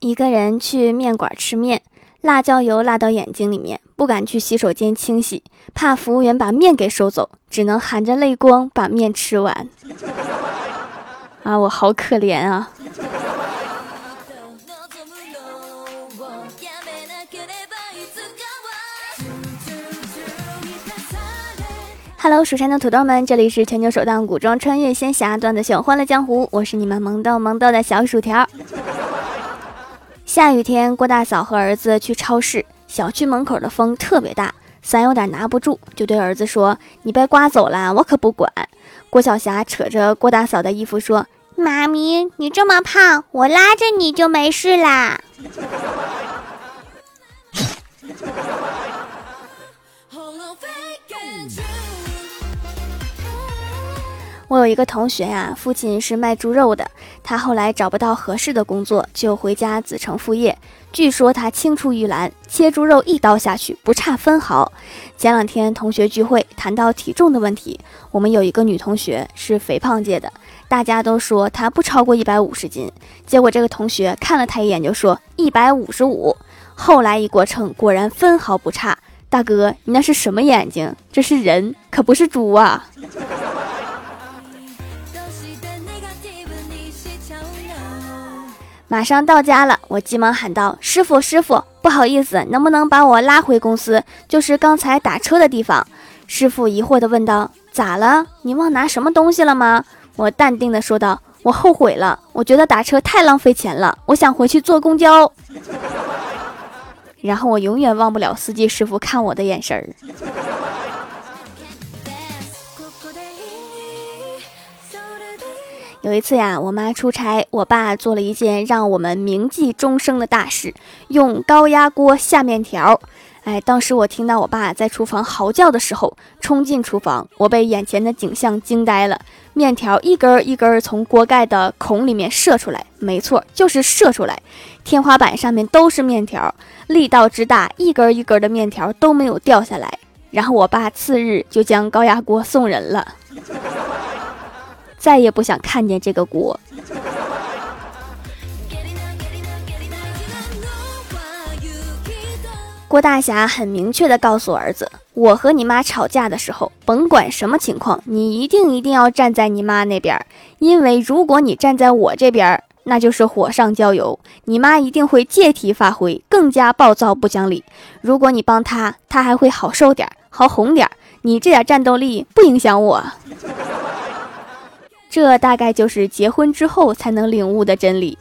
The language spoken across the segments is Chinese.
一个人去面馆吃面，辣椒油辣到眼睛里面，不敢去洗手间清洗，怕服务员把面给收走，只能含着泪光把面吃完。啊，我好可怜啊！Hello，蜀山的土豆们，这里是全球首档古装穿越仙侠段子秀《欢乐江湖》，我是你们萌豆萌豆的小薯条。下雨天，郭大嫂和儿子去超市，小区门口的风特别大，伞有点拿不住，就对儿子说：“你被刮走了，我可不管。”郭晓霞扯着郭大嫂的衣服说：“妈咪，你这么胖，我拉着你就没事啦。”我有一个同学呀，父亲是卖猪肉的，他后来找不到合适的工作，就回家子承父业。据说他青出于蓝，切猪肉一刀下去不差分毫。前两天同学聚会谈到体重的问题，我们有一个女同学是肥胖界的，大家都说她不超过一百五十斤，结果这个同学看了她一眼就说一百五十五。后来一过秤，果然分毫不差。大哥，你那是什么眼睛？这是人，可不是猪啊！马上到家了，我急忙喊道：“师傅，师傅，不好意思，能不能把我拉回公司？就是刚才打车的地方。”师傅疑惑地问道：“咋了？你忘拿什么东西了吗？”我淡定地说道：“我后悔了，我觉得打车太浪费钱了，我想回去坐公交。”然后我永远忘不了司机师傅看我的眼神儿。有一次呀，我妈出差，我爸做了一件让我们铭记终生的大事，用高压锅下面条。哎，当时我听到我爸在厨房嚎叫的时候，冲进厨房，我被眼前的景象惊呆了。面条一根一根从锅盖的孔里面射出来，没错，就是射出来。天花板上面都是面条，力道之大，一根一根的面条都没有掉下来。然后我爸次日就将高压锅送人了。再也不想看见这个锅。郭大侠很明确的告诉儿子：“我和你妈吵架的时候，甭管什么情况，你一定一定要站在你妈那边，因为如果你站在我这边，那就是火上浇油，你妈一定会借题发挥，更加暴躁不讲理。如果你帮她，她还会好受点，好哄点。你这点战斗力不影响我。”这大概就是结婚之后才能领悟的真理。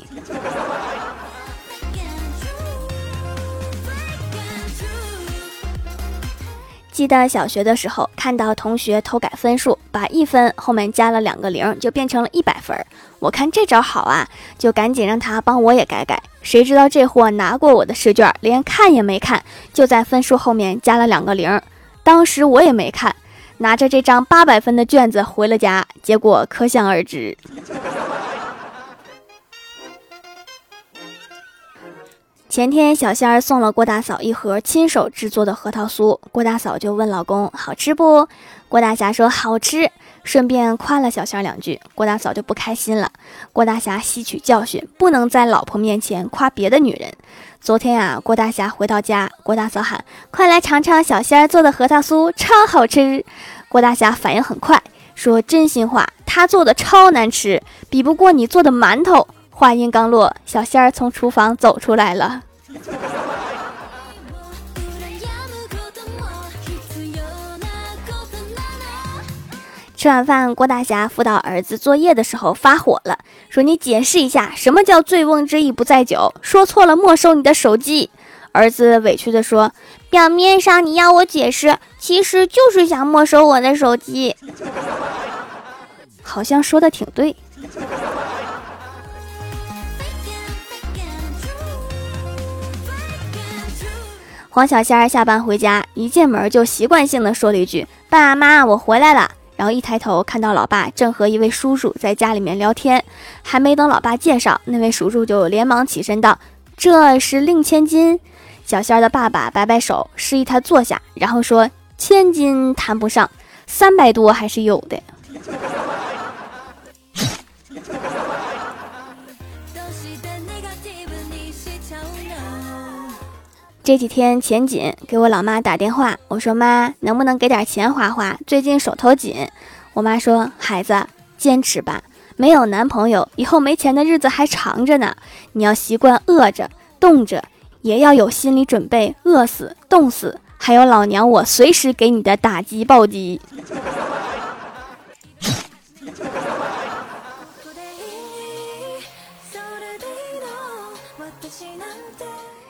记得小学的时候，看到同学偷改分数，把一分后面加了两个零，就变成了一百分。我看这招好啊，就赶紧让他帮我也改改。谁知道这货拿过我的试卷，连看也没看，就在分数后面加了两个零。当时我也没看。拿着这张八百分的卷子回了家，结果可想而知。前天小仙儿送了郭大嫂一盒亲手制作的核桃酥，郭大嫂就问老公好吃不？郭大侠说好吃，顺便夸了小仙儿两句，郭大嫂就不开心了。郭大侠吸取教训，不能在老婆面前夸别的女人。昨天啊，郭大侠回到家，郭大嫂喊：“快来尝尝小仙儿做的核桃酥，超好吃！”郭大侠反应很快，说：“真心话，他做的超难吃，比不过你做的馒头。”话音刚落，小仙儿从厨房走出来了。吃完饭，郭大侠辅导儿子作业的时候发火了，说：“你解释一下，什么叫醉翁之意不在酒？说错了，没收你的手机。”儿子委屈地说：“表面上你要我解释，其实就是想没收我的手机。”好像说的挺对。黄小仙儿下班回家，一进门就习惯性的说了一句：“爸妈，我回来了。”然后一抬头看到老爸正和一位叔叔在家里面聊天，还没等老爸介绍，那位叔叔就连忙起身道：“这是令千金。”小仙儿的爸爸摆摆手，示意他坐下，然后说：“千金谈不上，三百多还是有的。”这几天钱紧，给我老妈打电话，我说妈，能不能给点钱花花？最近手头紧。我妈说，孩子，坚持吧，没有男朋友，以后没钱的日子还长着呢。你要习惯饿着、冻着，也要有心理准备，饿死、冻死，还有老娘我随时给你的打击暴击。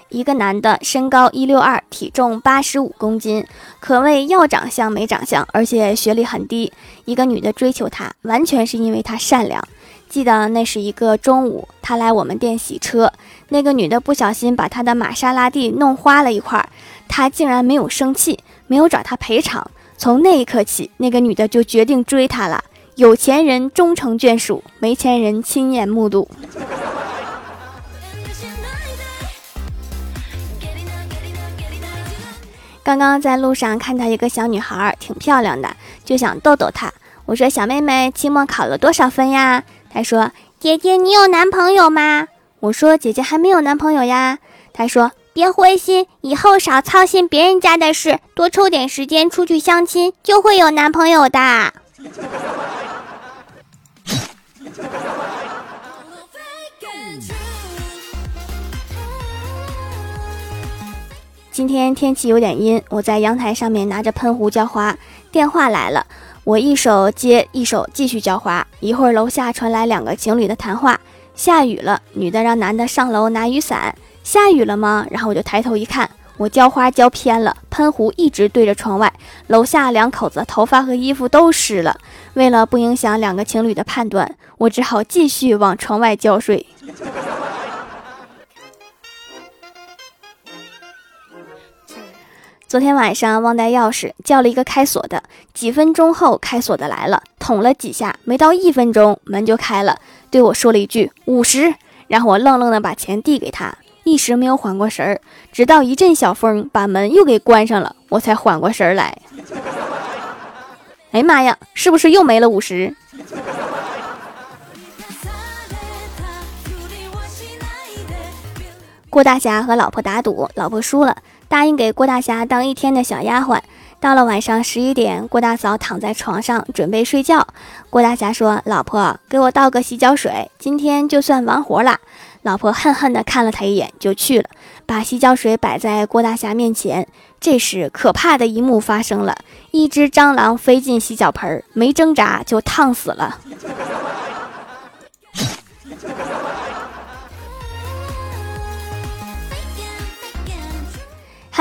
一个男的，身高一六二，体重八十五公斤，可谓要长相没长相，而且学历很低。一个女的追求他，完全是因为他善良。记得那是一个中午，他来我们店洗车，那个女的不小心把他的玛莎拉蒂弄花了一块，他竟然没有生气，没有找他赔偿。从那一刻起，那个女的就决定追他了。有钱人终成眷属，没钱人亲眼目睹。刚刚在路上看到一个小女孩，挺漂亮的，就想逗逗她。我说：“小妹妹，期末考了多少分呀？”她说：“姐姐，你有男朋友吗？”我说：“姐姐还没有男朋友呀。”她说：“别灰心，以后少操心别人家的事，多抽点时间出去相亲，就会有男朋友的。”今天天气有点阴，我在阳台上面拿着喷壶浇花。电话来了，我一手接，一手继续浇花。一会儿楼下传来两个情侣的谈话：下雨了，女的让男的上楼拿雨伞。下雨了吗？然后我就抬头一看，我浇花浇偏了，喷壶一直对着窗外。楼下两口子头发和衣服都湿了。为了不影响两个情侣的判断，我只好继续往窗外浇水。昨天晚上忘带钥匙，叫了一个开锁的。几分钟后，开锁的来了，捅了几下，没到一分钟，门就开了，对我说了一句五十，然后我愣愣的把钱递给他，一时没有缓过神儿，直到一阵小风把门又给关上了，我才缓过神儿来。哎妈呀，是不是又没了五十？郭大侠和老婆打赌，老婆输了。答应给郭大侠当一天的小丫鬟。到了晚上十一点，郭大嫂躺在床上准备睡觉。郭大侠说：“老婆，给我倒个洗脚水，今天就算完活了。”老婆恨恨地看了他一眼，就去了，把洗脚水摆在郭大侠面前。这时，可怕的一幕发生了：一只蟑螂飞进洗脚盆，没挣扎就烫死了。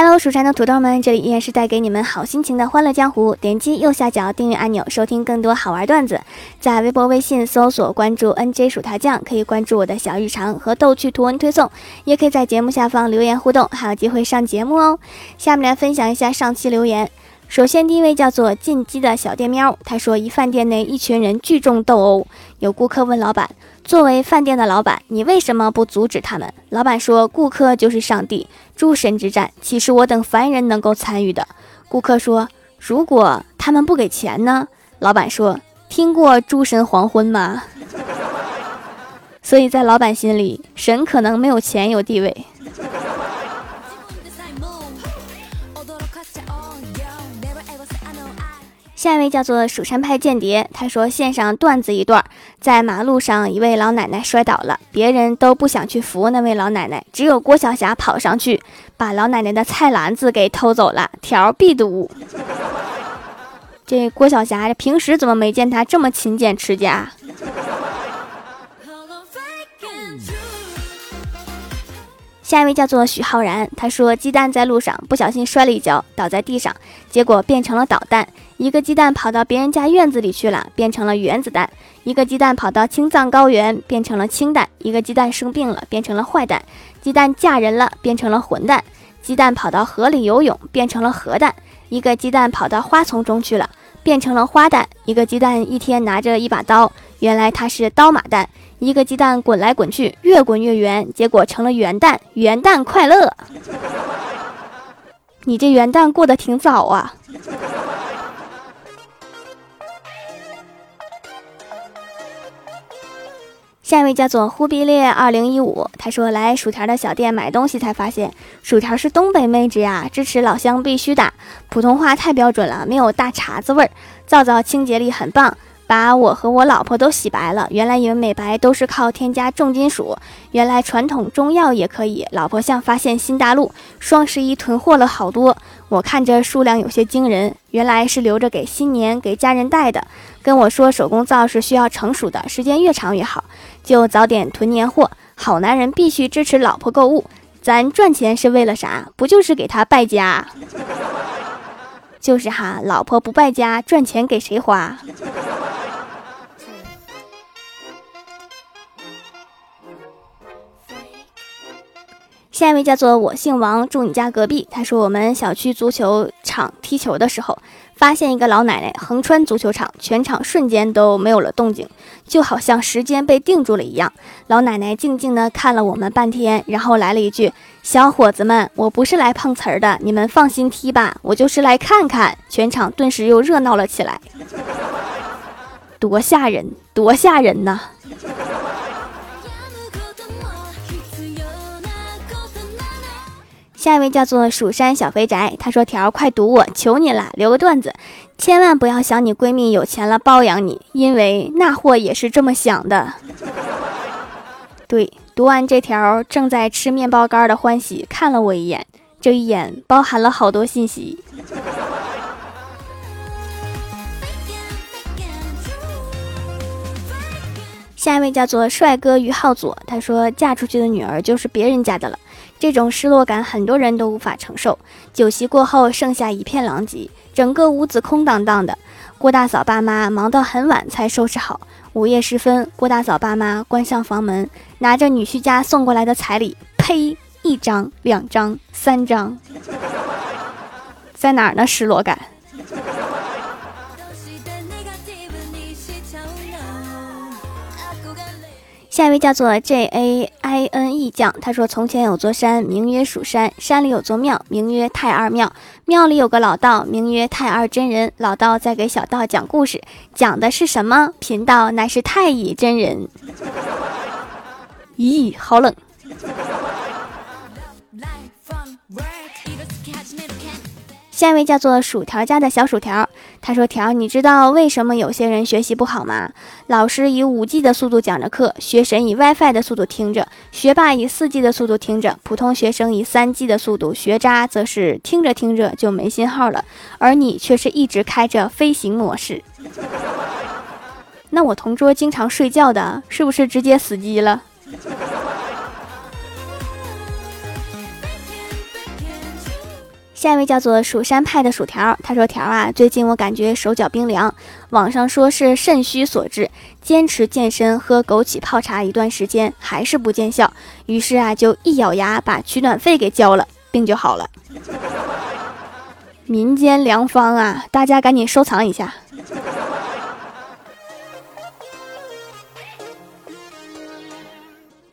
Hello，蜀山的土豆们，这里依然是带给你们好心情的欢乐江湖。点击右下角订阅按钮，收听更多好玩段子。在微博、微信搜索关注 NJ 薯条酱，可以关注我的小日常和逗趣图文推送，也可以在节目下方留言互动，还有机会上节目哦。下面来分享一下上期留言。首先，第一位叫做进击的小电喵，他说：一饭店内一群人聚众斗殴，有顾客问老板。作为饭店的老板，你为什么不阻止他们？老板说：“顾客就是上帝，诸神之战岂是我等凡人能够参与的？”顾客说：“如果他们不给钱呢？”老板说：“听过诸神黄昏吗？”所以在老板心里，神可能没有钱有地位。下一位叫做蜀山派间谍，他说：“献上段子一段，在马路上，一位老奶奶摔倒了，别人都不想去扶那位老奶奶，只有郭晓霞跑上去，把老奶奶的菜篮子给偷走了，条必读。这郭晓霞平时怎么没见她这么勤俭持家？”下一位叫做许浩然，他说：“鸡蛋在路上不小心摔了一跤，倒在地上，结果变成了导弹。一个鸡蛋跑到别人家院子里去了，变成了原子弹；一个鸡蛋跑到青藏高原，变成了氢弹；一个鸡蛋生病了，变成了坏蛋；鸡蛋嫁人了，变成了混蛋；鸡蛋跑到河里游泳，变成了核弹；一个鸡蛋跑到花丛中去了，变成了花旦；一个鸡蛋一天拿着一把刀，原来他是刀马旦。”一个鸡蛋滚来滚去，越滚越圆，结果成了元旦。元旦快乐！你这元旦过得挺早啊。下一位叫做忽必烈二零一五，他说来薯条的小店买东西才发现，薯条是东北妹子呀，支持老乡必须打，普通话太标准了，没有大碴子味儿，皂皂清洁力很棒。把我和我老婆都洗白了。原来以为美白都是靠添加重金属，原来传统中药也可以。老婆像发现新大陆，双十一囤货了好多。我看着数量有些惊人，原来是留着给新年给家人带的。跟我说手工皂是需要成熟的，时间越长越好，就早点囤年货。好男人必须支持老婆购物，咱赚钱是为了啥？不就是给他败家？就是哈，老婆不败家，赚钱给谁花？下一位叫做我姓王，住你家隔壁。他说我们小区足球场踢球的时候，发现一个老奶奶横穿足球场，全场瞬间都没有了动静，就好像时间被定住了一样。老奶奶静静地看了我们半天，然后来了一句：“小伙子们，我不是来碰瓷儿的，你们放心踢吧，我就是来看看。”全场顿时又热闹了起来，多吓人，多吓人呐！下一位叫做蜀山小肥宅，他说：“条快堵我，求你了，留个段子，千万不要想你闺蜜有钱了包养你，因为那货也是这么想的。”对，读完这条，正在吃面包干的欢喜看了我一眼，这一眼包含了好多信息。下一位叫做帅哥于浩左，他说：“嫁出去的女儿就是别人家的了。”这种失落感，很多人都无法承受。酒席过后，剩下一片狼藉，整个屋子空荡荡的。郭大嫂爸妈忙到很晚才收拾好。午夜时分，郭大嫂爸妈关上房门，拿着女婿家送过来的彩礼，呸！一张、两张、三张，在哪儿呢？失落感。下一位叫做 J A I N E 将，他说：“从前有座山，名曰蜀山，山里有座庙，名曰太二庙，庙里有个老道，名曰太二真人。老道在给小道讲故事，讲的是什么？贫道乃是太乙真人。咦，好冷。”下一位叫做薯条家的小薯条，他说：“条，你知道为什么有些人学习不好吗？老师以五 G 的速度讲着课，学神以 WiFi 的速度听着，学霸以四 G 的速度听着，普通学生以三 G 的速度，学渣则是听着听着就没信号了，而你却是一直开着飞行模式。那我同桌经常睡觉的，是不是直接死机了？”下一位叫做蜀山派的薯条，他说：“条啊，最近我感觉手脚冰凉，网上说是肾虚所致，坚持健身喝枸杞泡茶一段时间还是不见效，于是啊就一咬牙把取暖费给交了，病就好了。民间良方啊，大家赶紧收藏一下。”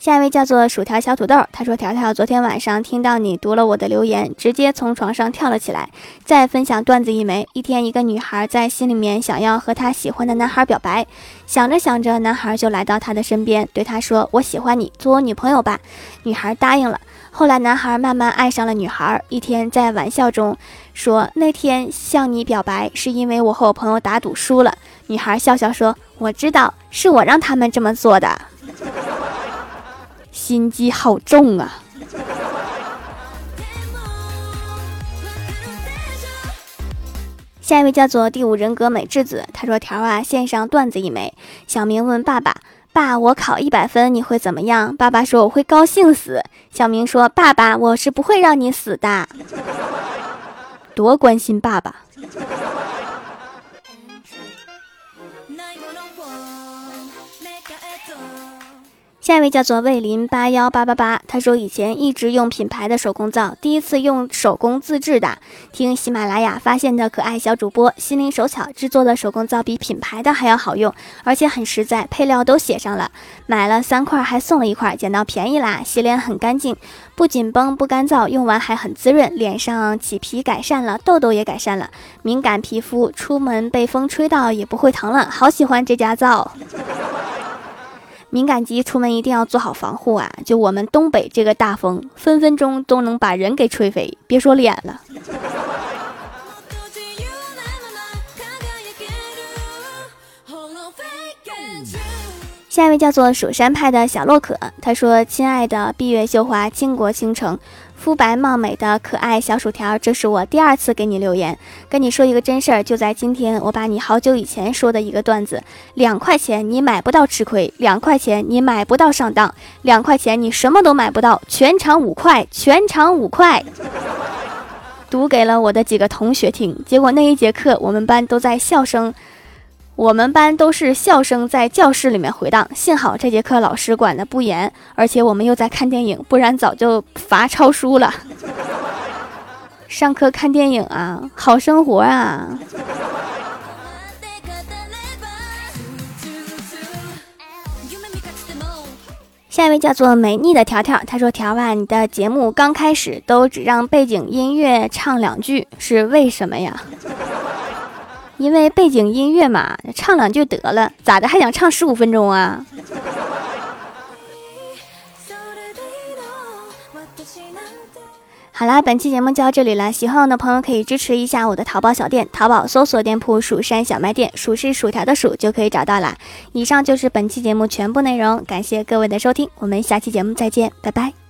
下一位叫做薯条小土豆，他说：“条条，昨天晚上听到你读了我的留言，直接从床上跳了起来。再分享段子一枚：一天，一个女孩在心里面想要和她喜欢的男孩表白，想着想着，男孩就来到她的身边，对她说：‘我喜欢你，做我女朋友吧。’女孩答应了。后来，男孩慢慢爱上了女孩。一天，在玩笑中说：‘那天向你表白，是因为我和我朋友打赌输了。’女孩笑笑说：‘我知道，是我让他们这么做的。’”心机好重啊！下一位叫做第五人格美智子，他说：“条啊，献上段子一枚。小明问爸爸：‘爸，我考一百分，你会怎么样？’爸爸说：‘我会高兴死。’小明说：‘爸爸，我是不会让你死的。’多关心爸爸。”下一位叫做魏林八幺八八八，他说以前一直用品牌的手工皂，第一次用手工自制的，听喜马拉雅发现的可爱小主播心灵手巧制作的手工皂比品牌的还要好用，而且很实在，配料都写上了，买了三块还送了一块，捡到便宜啦！洗脸很干净，不紧绷不干燥，用完还很滋润，脸上起皮改善了，痘痘也改善了，敏感皮肤出门被风吹到也不会疼了，好喜欢这家皂。敏感肌出门一定要做好防护啊！就我们东北这个大风，分分钟都能把人给吹飞，别说脸了。下一位叫做蜀山派的小洛可，他说：“亲爱的闭月羞花，倾国倾城，肤白貌美的可爱小薯条，这是我第二次给你留言，跟你说一个真事儿。就在今天，我把你好久以前说的一个段子，两块钱你买不到吃亏，两块钱你买不到上当，两块钱你什么都买不到，全场五块，全场五块，读给了我的几个同学听。结果那一节课，我们班都在笑声。”我们班都是笑声在教室里面回荡，幸好这节课老师管的不严，而且我们又在看电影，不然早就罚抄书了。上课看电影啊，好生活啊！下一位叫做美丽的条条，他说：“条啊，你的节目刚开始都只让背景音乐唱两句，是为什么呀？”因为背景音乐嘛，唱两句得了，咋的还想唱十五分钟啊？好啦，本期节目就到这里了，喜欢我的朋友可以支持一下我的淘宝小店，淘宝搜索店铺“蜀山小卖店”，蜀是薯条的蜀就可以找到啦。以上就是本期节目全部内容，感谢各位的收听，我们下期节目再见，拜拜。